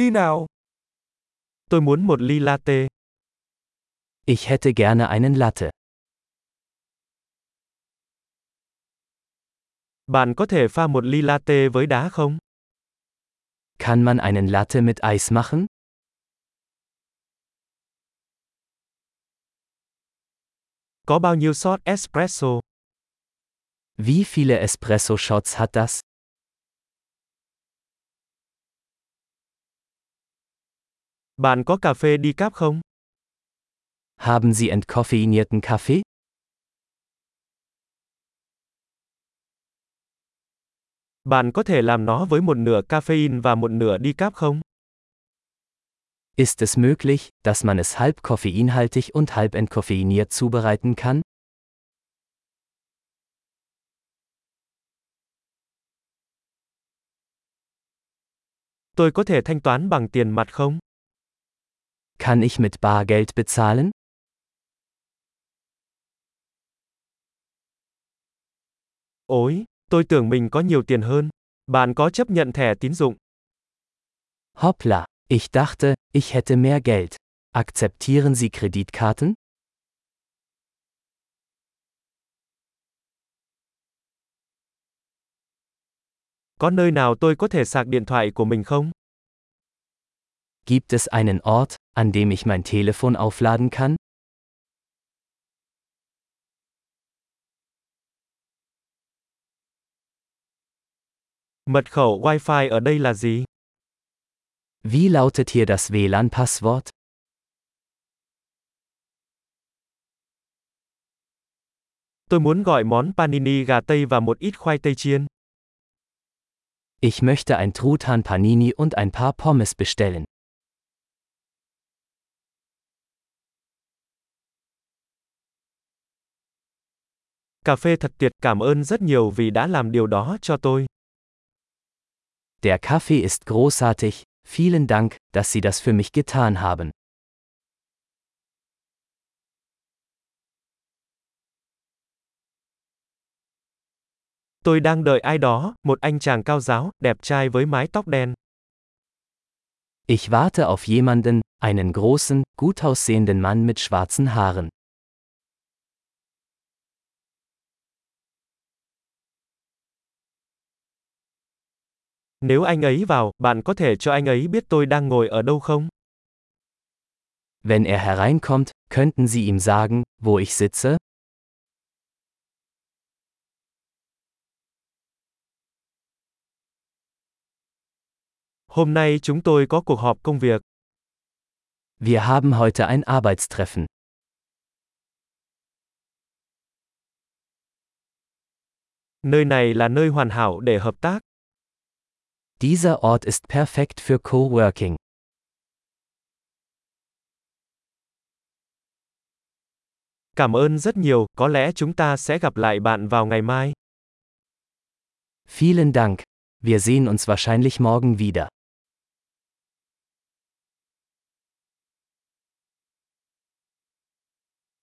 Đi nào. Tôi muốn một ly latte. Ich hätte gerne einen Latte. Bạn có thể pha một ly latte với đá không? Kann man einen Latte mit Eis machen? Có bao nhiêu shot espresso? Wie viele Espresso-Shots hat das? Bạn có cà phê decaf không? Haben Sie entkoffeinierten Kaffee? Bạn có thể làm nó với một nửa caffeine và một nửa decaf không? Ist es möglich, dass man es halb koffeinhaltig und halb entkoffeiniert zubereiten kann? Tôi có thể thanh toán bằng tiền mặt không? Kann ich mit Bargeld bezahlen? Ôi, tôi tưởng mình có nhiều tiền hơn. Bạn có chấp nhận thẻ tín dụng? Hoppla, ich dachte, ich hätte mehr Geld. Akzeptieren Sie Kreditkarten? Có nơi nào tôi có thể sạc điện thoại của mình không? Gibt es einen Ort, an dem ich mein Telefon aufladen kann? Mật khẩu Wi-Fi ở đây là gì? Wie lautet hier das WLAN-Passwort? Tôi muốn gọi món panini gà tây và một ít khoai tây chiên. Ich möchte ein Truthahn Panini und ein paar Pommes bestellen. Cà phê thật tuyệt, cảm ơn rất nhiều vì đã làm điều đó cho tôi. Der Kaffee ist großartig, vielen Dank, dass Sie das für mich getan haben. Tôi đang đợi ai đó, một anh chàng cao giáo, đẹp trai với mái tóc đen. Ich warte auf jemanden, einen großen, gut aussehenden Mann mit schwarzen Haaren. Nếu anh ấy vào, bạn có thể cho anh ấy biết tôi đang ngồi ở đâu không? Wenn er hereinkommt, könnten Sie ihm sagen, wo ich sitze? Hôm nay chúng tôi có cuộc họp công việc. Wir haben heute ein Arbeitstreffen. Nơi này là nơi hoàn hảo để hợp tác. Dieser Ort ist perfekt für Coworking. Cảm ơn rất nhiều, có lẽ chúng ta sẽ gặp lại bạn vào ngày mai. Vielen Dank. Wir sehen uns wahrscheinlich morgen wieder.